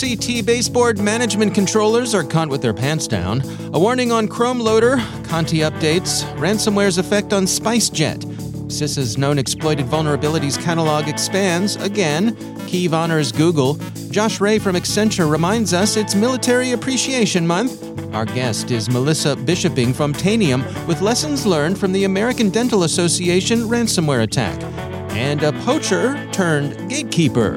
QCT baseboard management controllers are caught with their pants down. A warning on Chrome Loader, Conti updates, ransomware's effect on SpiceJet. CISA's known exploited vulnerabilities catalog expands again. Kyiv honors Google. Josh Ray from Accenture reminds us it's Military Appreciation Month. Our guest is Melissa Bishoping from Tanium with lessons learned from the American Dental Association ransomware attack. And a poacher turned gatekeeper.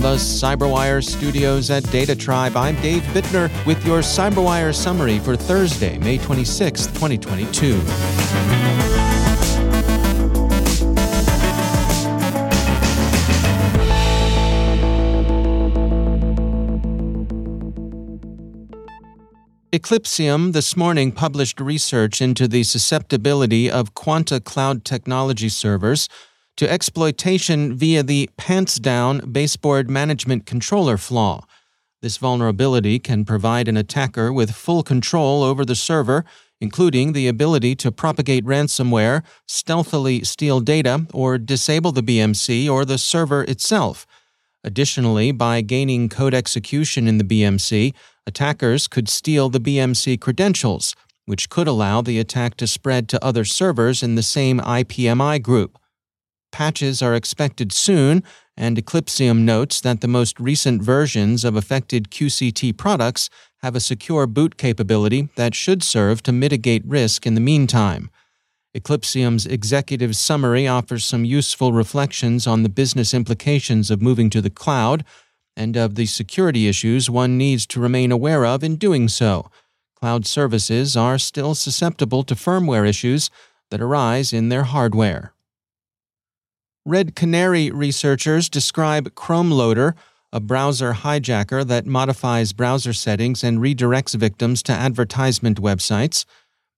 From the CyberWire studios at Data Tribe, I'm Dave Bittner with your CyberWire summary for Thursday, May 26, 2022. Eclypsium this morning published research into the susceptibility of Quanta cloud technology servers to exploitation via the pants down baseboard management controller flaw. This vulnerability can provide an attacker with full control over the server, including the ability to propagate ransomware, stealthily steal data, or disable the BMC or the server itself. Additionally, by gaining code execution in the BMC, attackers could steal the BMC credentials, which could allow the attack to spread to other servers in the same IPMI group. Patches are expected soon, and Eclypsium notes that the most recent versions of affected QCT products have a secure boot capability that should serve to mitigate risk in the meantime. Eclypsium's executive summary offers some useful reflections on the business implications of moving to the cloud and of the security issues one needs to remain aware of in doing so. Cloud services are still susceptible to firmware issues that arise in their hardware. Red Canary researchers describe Chrome Loader, a browser hijacker that modifies browser settings and redirects victims to advertisement websites.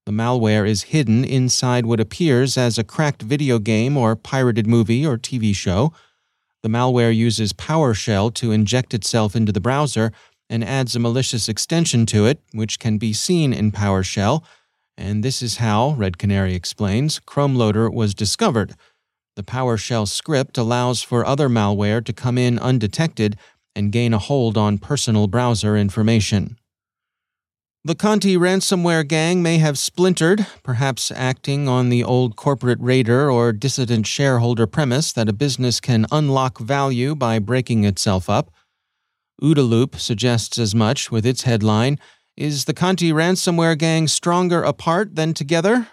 The malware is hidden inside what appears as a cracked video game or pirated movie or TV show. The malware uses PowerShell to inject itself into the browser and adds a malicious extension to it, which can be seen in PowerShell. And this is how, Red Canary explains, Chrome Loader was discovered. The PowerShell script allows for other malware to come in undetected and gain a hold on personal browser information. The Conti ransomware gang may have splintered, perhaps acting on the old corporate raider or dissident shareholder premise that a business can unlock value by breaking itself up. OODA suggests as much with its headline Is the Conti ransomware gang stronger apart than together?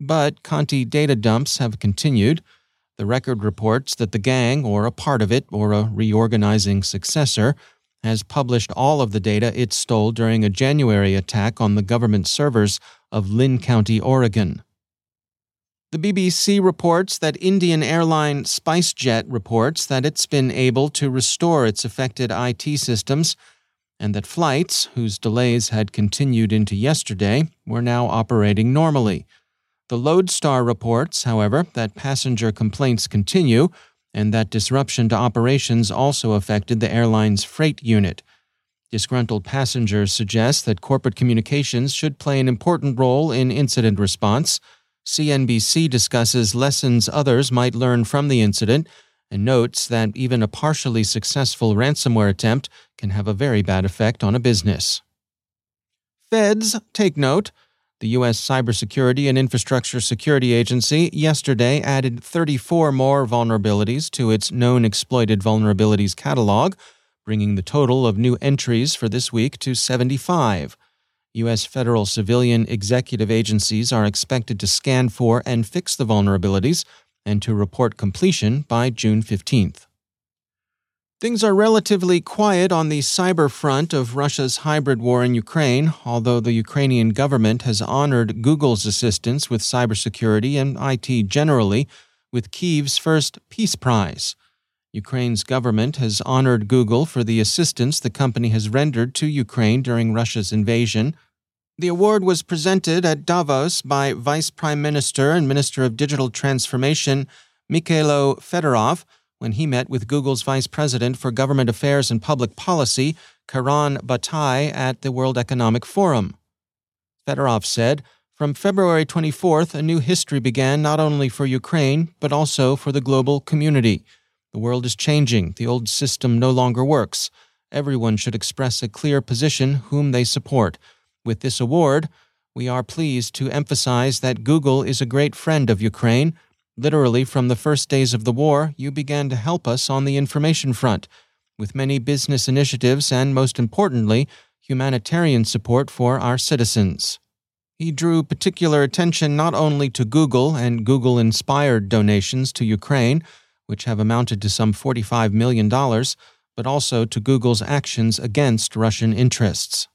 But Conti data dumps have continued. The record reports that the gang, or a part of it, or a reorganizing successor, has published all of the data it stole during a January attack on the government servers of Linn County, Oregon. The BBC reports that Indian airline SpiceJet reports that it's been able to restore its affected IT systems and that flights, whose delays had continued into yesterday, were now operating normally. The Loadstar reports, however, that passenger complaints continue and that disruption to operations also affected the airline's freight unit. Disgruntled passengers suggest that corporate communications should play an important role in incident response. CNBC discusses lessons others might learn from the incident and notes that even a partially successful ransomware attempt can have a very bad effect on a business. Feds, take note. The U.S. Cybersecurity and Infrastructure Security Agency yesterday added 34 more vulnerabilities to its known exploited vulnerabilities catalog, bringing the total of new entries for this week to 75. U.S. federal civilian executive agencies are expected to scan for and fix the vulnerabilities and to report completion by June 15th. Things are relatively quiet on the cyber front of Russia's hybrid war in Ukraine, although the Ukrainian government has honored Google's assistance with cybersecurity and IT generally with Kyiv's first Peace Prize. Ukraine's government has honored Google for the assistance the company has rendered to Ukraine during Russia's invasion. The award was presented at Davos by Vice Prime Minister and Minister of Digital Transformation Mikhailo Fedorov when he met with Google's Vice President for Government Affairs and Public Policy, Karan Bhatia, at the World Economic Forum. Fedorov said, From February 24th, a new history began not only for Ukraine, but also for the global community. The world is changing. The old system no longer works. Everyone should express a clear position whom they support. With this award, we are pleased to emphasize that Google is a great friend of Ukraine Literally, from the first days of the war, you began to help us on the information front, with many business initiatives and, most importantly, humanitarian support for our citizens. He drew particular attention not only to Google and Google inspired donations to Ukraine, which have amounted to some $45 million, but also to Google's actions against Russian interests.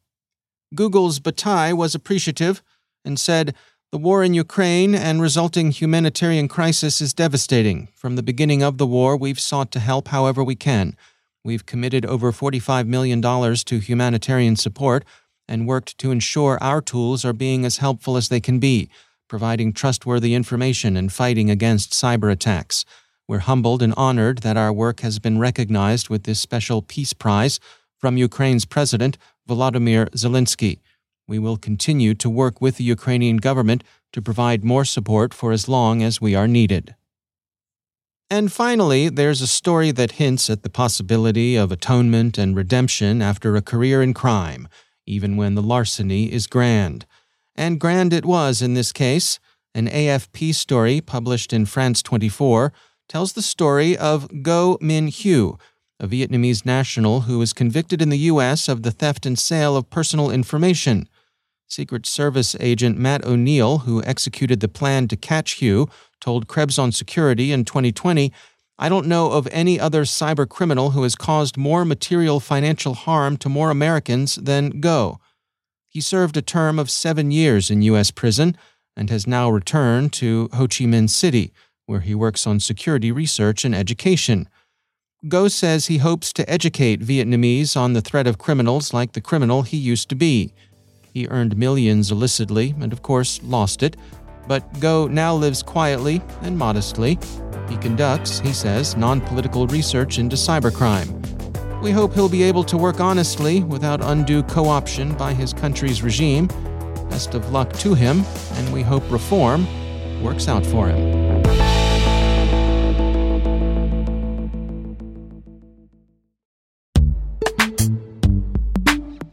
Google's Bhatia was appreciative and said, the war in Ukraine and resulting humanitarian crisis is devastating. From the beginning of the war, we've sought to help however we can. We've committed over $45 million to humanitarian support and worked to ensure our tools are being as helpful as they can be, providing trustworthy information and fighting against cyber attacks. We're humbled and honored that our work has been recognized with this special Peace Prize from Ukraine's President, Volodymyr Zelensky. We will continue to work with the Ukrainian government to provide more support for as long as we are needed. And finally, there's a story that hints at the possibility of atonement and redemption after a career in crime, even when the larceny is grand. And grand it was in this case. An AFP story published in France 24 tells the story of Ngo Minh Hieu, a Vietnamese national who was convicted in the U.S. of the theft and sale of personal information. Secret Service agent Matt O'Neill, who executed the plan to catch Hieu, told Krebs on Security in 2020 I don't know of any other cyber criminal who has caused more material financial harm to more Americans than Ngo. He served a term of seven years in U.S. prison and has now returned to Ho Chi Minh City, where he works on security research and education. Ngo says he hopes to educate Vietnamese on the threat of criminals like the criminal he used to be. He earned millions illicitly and, of course, lost it. But Ngo now lives quietly and modestly. He conducts, he says, non political research into cybercrime. We hope he'll be able to work honestly without undue co option by his country's regime. Best of luck to him, and we hope reform works out for him.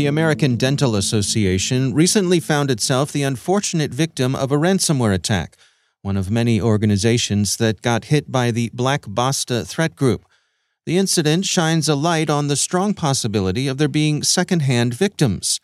The American Dental Association recently found itself the unfortunate victim of a ransomware attack, one of many organizations that got hit by the Black Basta threat group. The incident shines a light on the strong possibility of there being secondhand victims.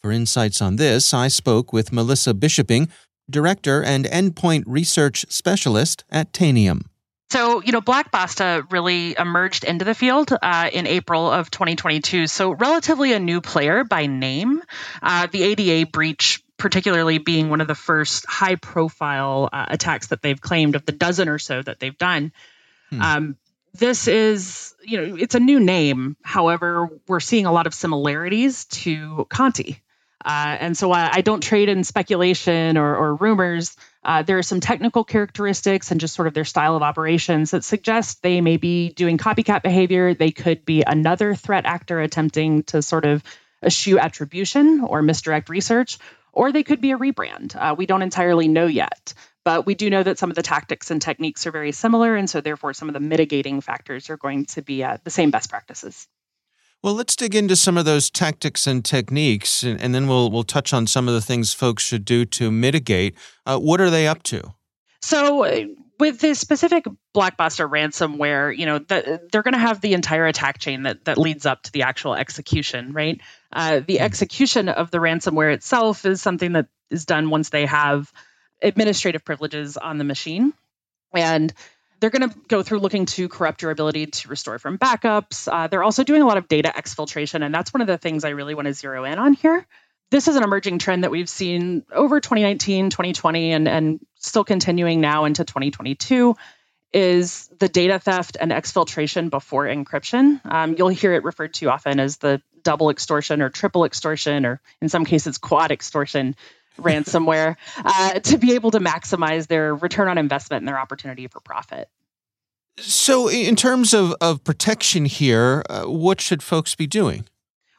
For insights on this, I spoke with Melissa Bishoping, Director and Endpoint Research Specialist at Tanium. So, you know, Black Basta really emerged into the field uh, in April of 2022. So, relatively a new player by name. Uh, the ADA breach, particularly being one of the first high profile uh, attacks that they've claimed of the dozen or so that they've done. Hmm. Um, this is, you know, it's a new name. However, we're seeing a lot of similarities to Conti. Uh, and so I, I, don't trade in speculation or, or rumors. Uh, there are some technical characteristics and just sort of their style of operations that suggest they may be doing copycat behavior. They could be another threat actor attempting to sort of eschew attribution or misdirect research, or they could be a rebrand. Uh, we don't entirely know yet. But we do know that some of the tactics and techniques are very similar. And so, therefore, some of the mitigating factors are going to be uh, the same best practices. Well, let's dig into some of those tactics and techniques, and, and, then we'll we'll touch on some of the things folks should do to mitigate. Uh, what are they up to? So, uh, with this specific Black Basta ransomware, you know, the, they're going to have the entire attack chain that that leads up to the actual execution, right? Uh, the mm-hmm. execution of the ransomware itself is something that is done once they have administrative privileges on the machine, and they're going to go through looking to corrupt your ability to restore from backups. Uh, they're also doing a lot of data exfiltration, and that's one of the things I really want to zero in on here. This is an emerging trend that we've seen over 2019, 2020, and, and still continuing now into 2022 is the data theft and exfiltration before encryption. Um, you'll hear it referred to often as the double extortion or triple extortion, or in some cases, quad extortion ransomware uh, to be able to maximize their return on investment and their opportunity for profit. So, in terms of, of protection here, uh, what should folks be doing?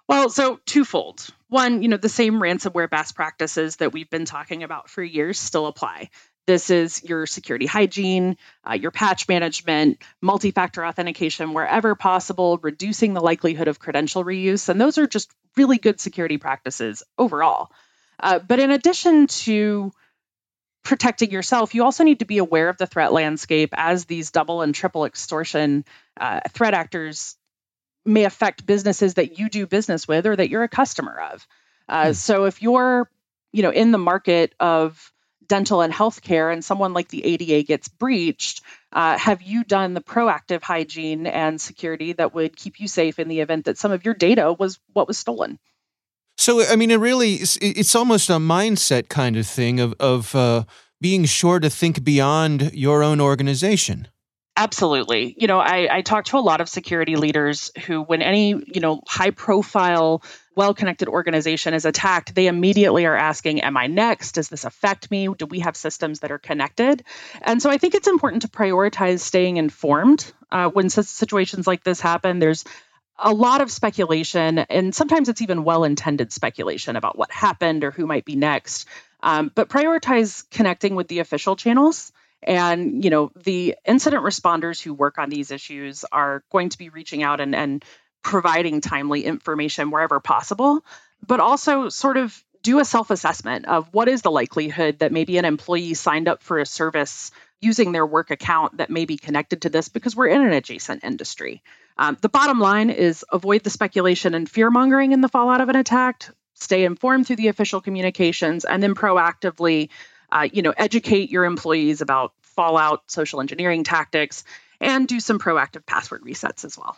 Well, so twofold. One, you know, the same ransomware best practices that we've been talking about for years still apply. This is your security hygiene, uh, your patch management, multi factor authentication wherever possible, reducing the likelihood of credential reuse. And those are just really good security practices overall. Uh, but in addition to protecting yourself, you also need to be aware of the threat landscape as these double and triple extortion uh, threat actors may affect businesses that you do business with or that you're a customer of. Uh, hmm. So if you're, you know, in the market of dental and healthcare and someone like the ADA gets breached, uh, have you done the proactive hygiene and security that would keep you safe in the event that some of your data was what was stolen? So, I mean, it really it's almost a mindset kind of thing of of uh, being sure to think beyond your own organization. Absolutely. You know, I, I talk to a lot of security leaders who, when any, you know, high profile, well connected organization is attacked, they immediately are asking, Am I next? Does this affect me? Do we have systems that are connected? And so I think it's important to prioritize staying informed uh, when situations like this happen. There's a lot of speculation, and sometimes it's even well intended speculation about what happened or who might be next. Um, but prioritize connecting with the official channels. And you know, the incident responders who work on these issues are going to be reaching out and, and providing timely information wherever possible, but also sort of do a self assessment of what is the likelihood that maybe an employee signed up for a service using their work account that may be connected to this because we're in an adjacent industry. Um, the bottom line is avoid the speculation and fear mongering in the fallout of an attack. Stay informed through the official communications, and then proactively, uh, you know, educate your employees about fallout, social engineering tactics, and do some proactive password resets as well.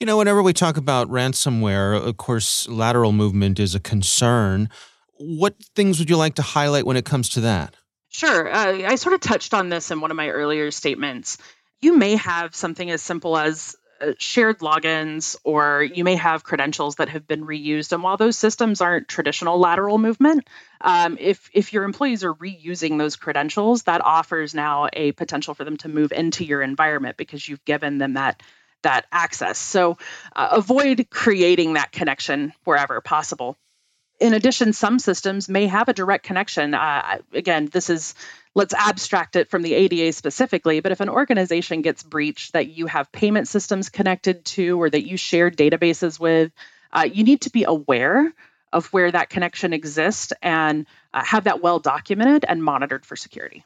You know, whenever we talk about ransomware, of course, lateral movement is a concern. What things would you like to highlight when it comes to that? Sure. Uh, I sort of touched on this in one of my earlier statements. You may have something as simple as uh, shared logins or you may have credentials that have been reused. And while those systems aren't traditional lateral movement um, if if your employees are reusing those credentials that offers now a potential for them to move into your environment because you've given them that that access. So uh, avoid creating that connection wherever possible in addition, some systems may have a direct connection. Uh, again, this is let's abstract it from the ADA specifically, but if an organization gets breached that you have payment systems connected to or that you share databases with, uh, you need to be aware of where that connection exists and uh, have that well documented and monitored for security.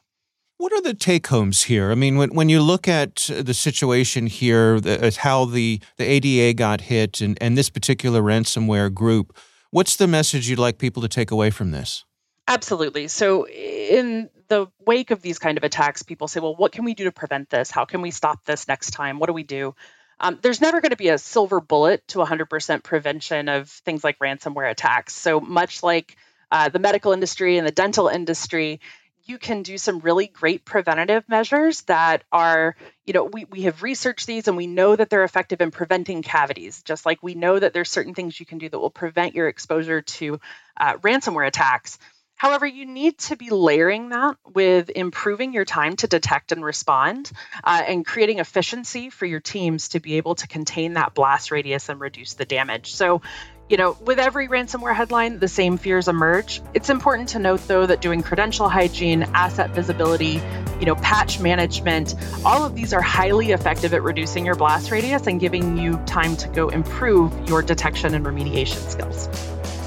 What are the take homes here? I mean, when, when you look at the situation here, the, how the, the ADA got hit and, and this particular ransomware group, What's the message you'd like people to take away from this? Absolutely. So, in the wake of these kind of attacks, people say, well, what can we do to prevent this? How can we stop this next time? What do we do? Um, there's never going to be a silver bullet to 100% prevention of things like ransomware attacks. So, much like uh, the medical industry and the dental industry, you can do some really great preventative measures that are, you know, we, we have researched these and we know that they're effective in preventing cavities, just like we know that there's certain things you can do that will prevent your exposure to uh, ransomware attacks. However, you need to be layering that with improving your time to detect and respond uh, and creating efficiency for your teams to be able to contain that blast radius and reduce the damage. So, you know, with every ransomware headline, the same fears emerge. It's important to note, though, that doing credential hygiene, asset visibility, you know, patch management, all of these are highly effective at reducing your blast radius and giving you time to go improve your detection and remediation skills.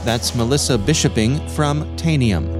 That's Melissa Bishoping from Tanium.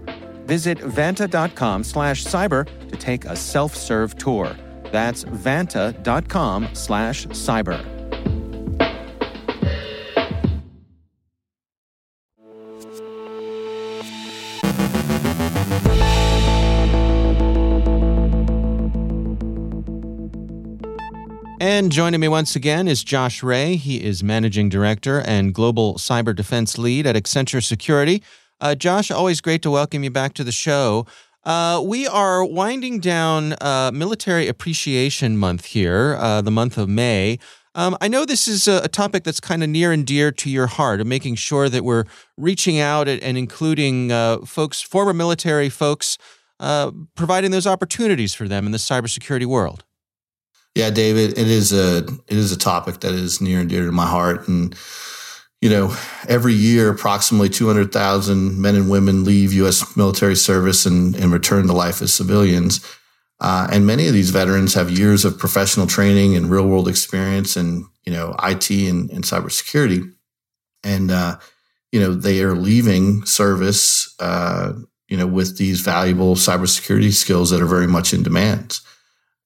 Visit vanta.com slash cyber to take a self-serve tour. That's vanta.com slash cyber. And joining me once again is Josh Ray. He is Managing Director and Global Cyber Defense Lead at Accenture Security. Uh, Josh, always great to welcome you back to the show. Uh, we are winding down uh, Military Appreciation Month here, uh, the month of May. Um, I know this is a, topic that's kind of near and dear to your heart, of making sure that we're reaching out and, and including uh, folks, former military folks, uh, providing those opportunities for them in the cybersecurity world. Yeah, David, it is a it is a topic that is near and dear to my heart, and you know, every year, approximately 200,000 men and women leave U.S. military service and, and return to life as civilians. Uh, and many of these veterans have years of professional training and real world experience in, you know, IT and, and cybersecurity. And, uh, you know, they are leaving service, uh, you know, with these valuable cybersecurity skills that are very much in demand.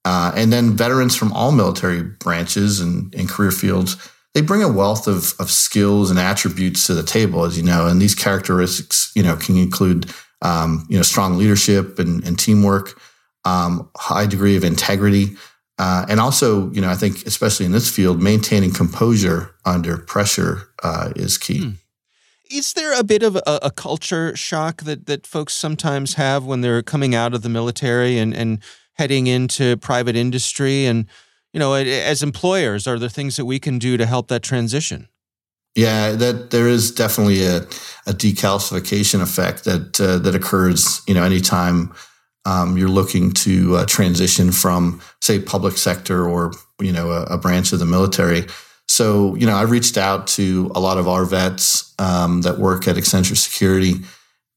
Uh, and then veterans from all military branches and, and career fields they bring a wealth of, of skills and attributes to the table, as you know, and these characteristics, you know, can include, um, you know, strong leadership and, and teamwork, um, high degree of integrity, uh, and also, you know, I think especially in this field, maintaining composure under pressure uh, is key. Hmm. Is there a bit of a, a, culture shock that that folks sometimes have when they're coming out of the military and and heading into private industry and you know, as employers, are there things that we can do to help that transition? Yeah, that there is definitely a, a decalcification effect that uh, that occurs. You know, anytime um, you're looking to uh, transition from, say, public sector or you know a, a, branch of the military. So, you know, I reached out to a lot of our vets um, that work at Accenture Security,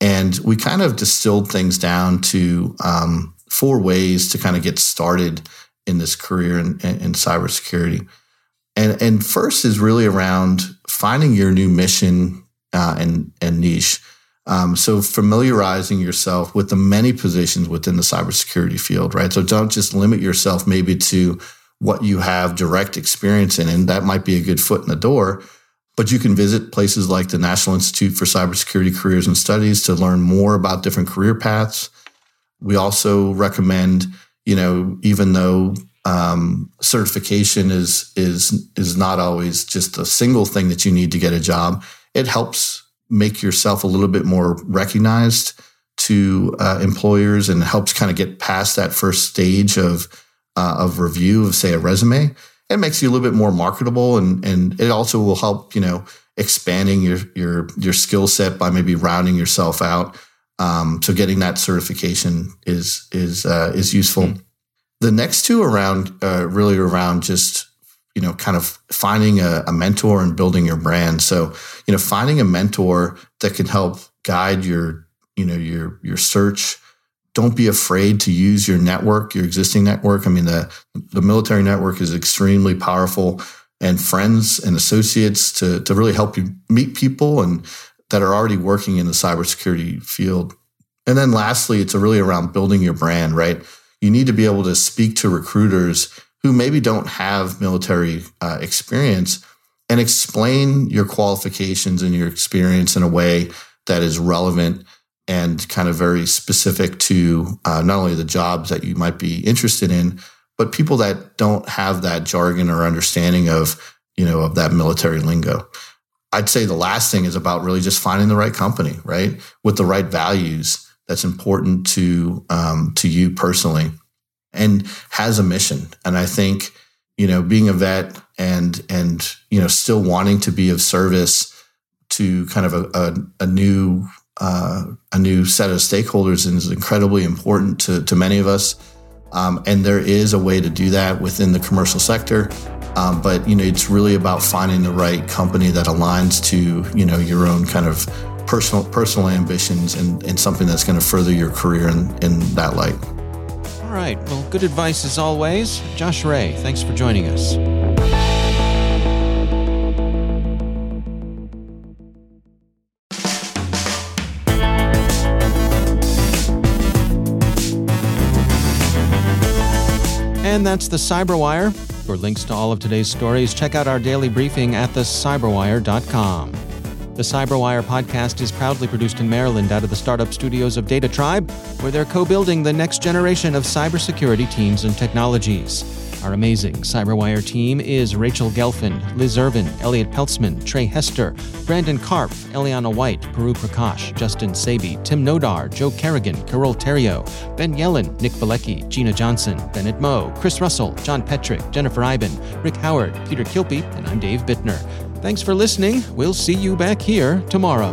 and we kind of distilled things down to um, four ways to kind of get started in this career in, in cybersecurity. And, and first is really around finding your new mission uh, and, and niche. Um, so familiarizing yourself with the many positions within the cybersecurity field, right? So don't just limit yourself maybe to what you have direct experience in, and that might be a good foot in the door. But you can visit places like the National Institute for Cybersecurity Careers and Studies to learn more about different career paths. We also recommend, you know, even though um, certification is is is not always just a single thing that you need to get a job, it helps make yourself a little bit more recognized to uh, employers and helps kind of get past that first stage of uh, of review of say a resume. It makes you a little bit more marketable and and it also will help you know expanding your your your skill set by maybe rounding yourself out um, so getting that certification is is uh, is useful mm-hmm. the next two around uh, really around just you know kind of finding a, a mentor and building your brand so you know finding a mentor that can help guide your you know your your search don't be afraid to use your network, your existing network. I mean, the, the military network is extremely powerful and friends and associates to, to really help you meet people and that are already working in the cybersecurity field. And then lastly, it's really around building your brand, right? You need to be able to speak to recruiters who maybe don't have military uh, experience and explain your qualifications and your experience in a way that is relevant and kind of very specific to uh, not only the jobs that you might be interested in, but people that don't have that jargon or understanding of, you know, of that military lingo. I'd say the last thing is about really just finding the right company, right, with the right values that's important to um, to you personally, and has a mission. And I think, you know, being a vet and and you know still wanting to be of service to kind of a, a, a new uh, a new set of stakeholders is incredibly important to, to many of us. Um, and there is a way to do that within the commercial sector. Um, but you know, it's really about finding the right company that aligns to you know your own kind of personal personal ambitions and, and something that's going to further your career in, in that light. All right. Well, good advice as always. Josh Ray, thanks for joining us. And that's the Cyberwire. For links to all of today's stories, check out our daily briefing at thecyberwire.com. The Cyberwire podcast is proudly produced in Maryland out of the startup studios of Data Tribe, where they're co building the next generation of cybersecurity teams and technologies. Our amazing Cyberwire team is Rachel Gelfand, Liz Irvin, Elliot Peltzman, Trey Hester, Brandon Karp, Eliana White, Puru Prakash, Justin Sabi, Tim Nodar, Joe Kerrigan, Carole Theriault, Ben Yelin, Nick Veliky, Gina Johnson, Bennett Moe, Chris Russell, John Petrick, Jennifer Eiben, Rick Howard, Peter Kilpe, and I'm Dave Bittner. Thanks for listening. We'll see you back here tomorrow.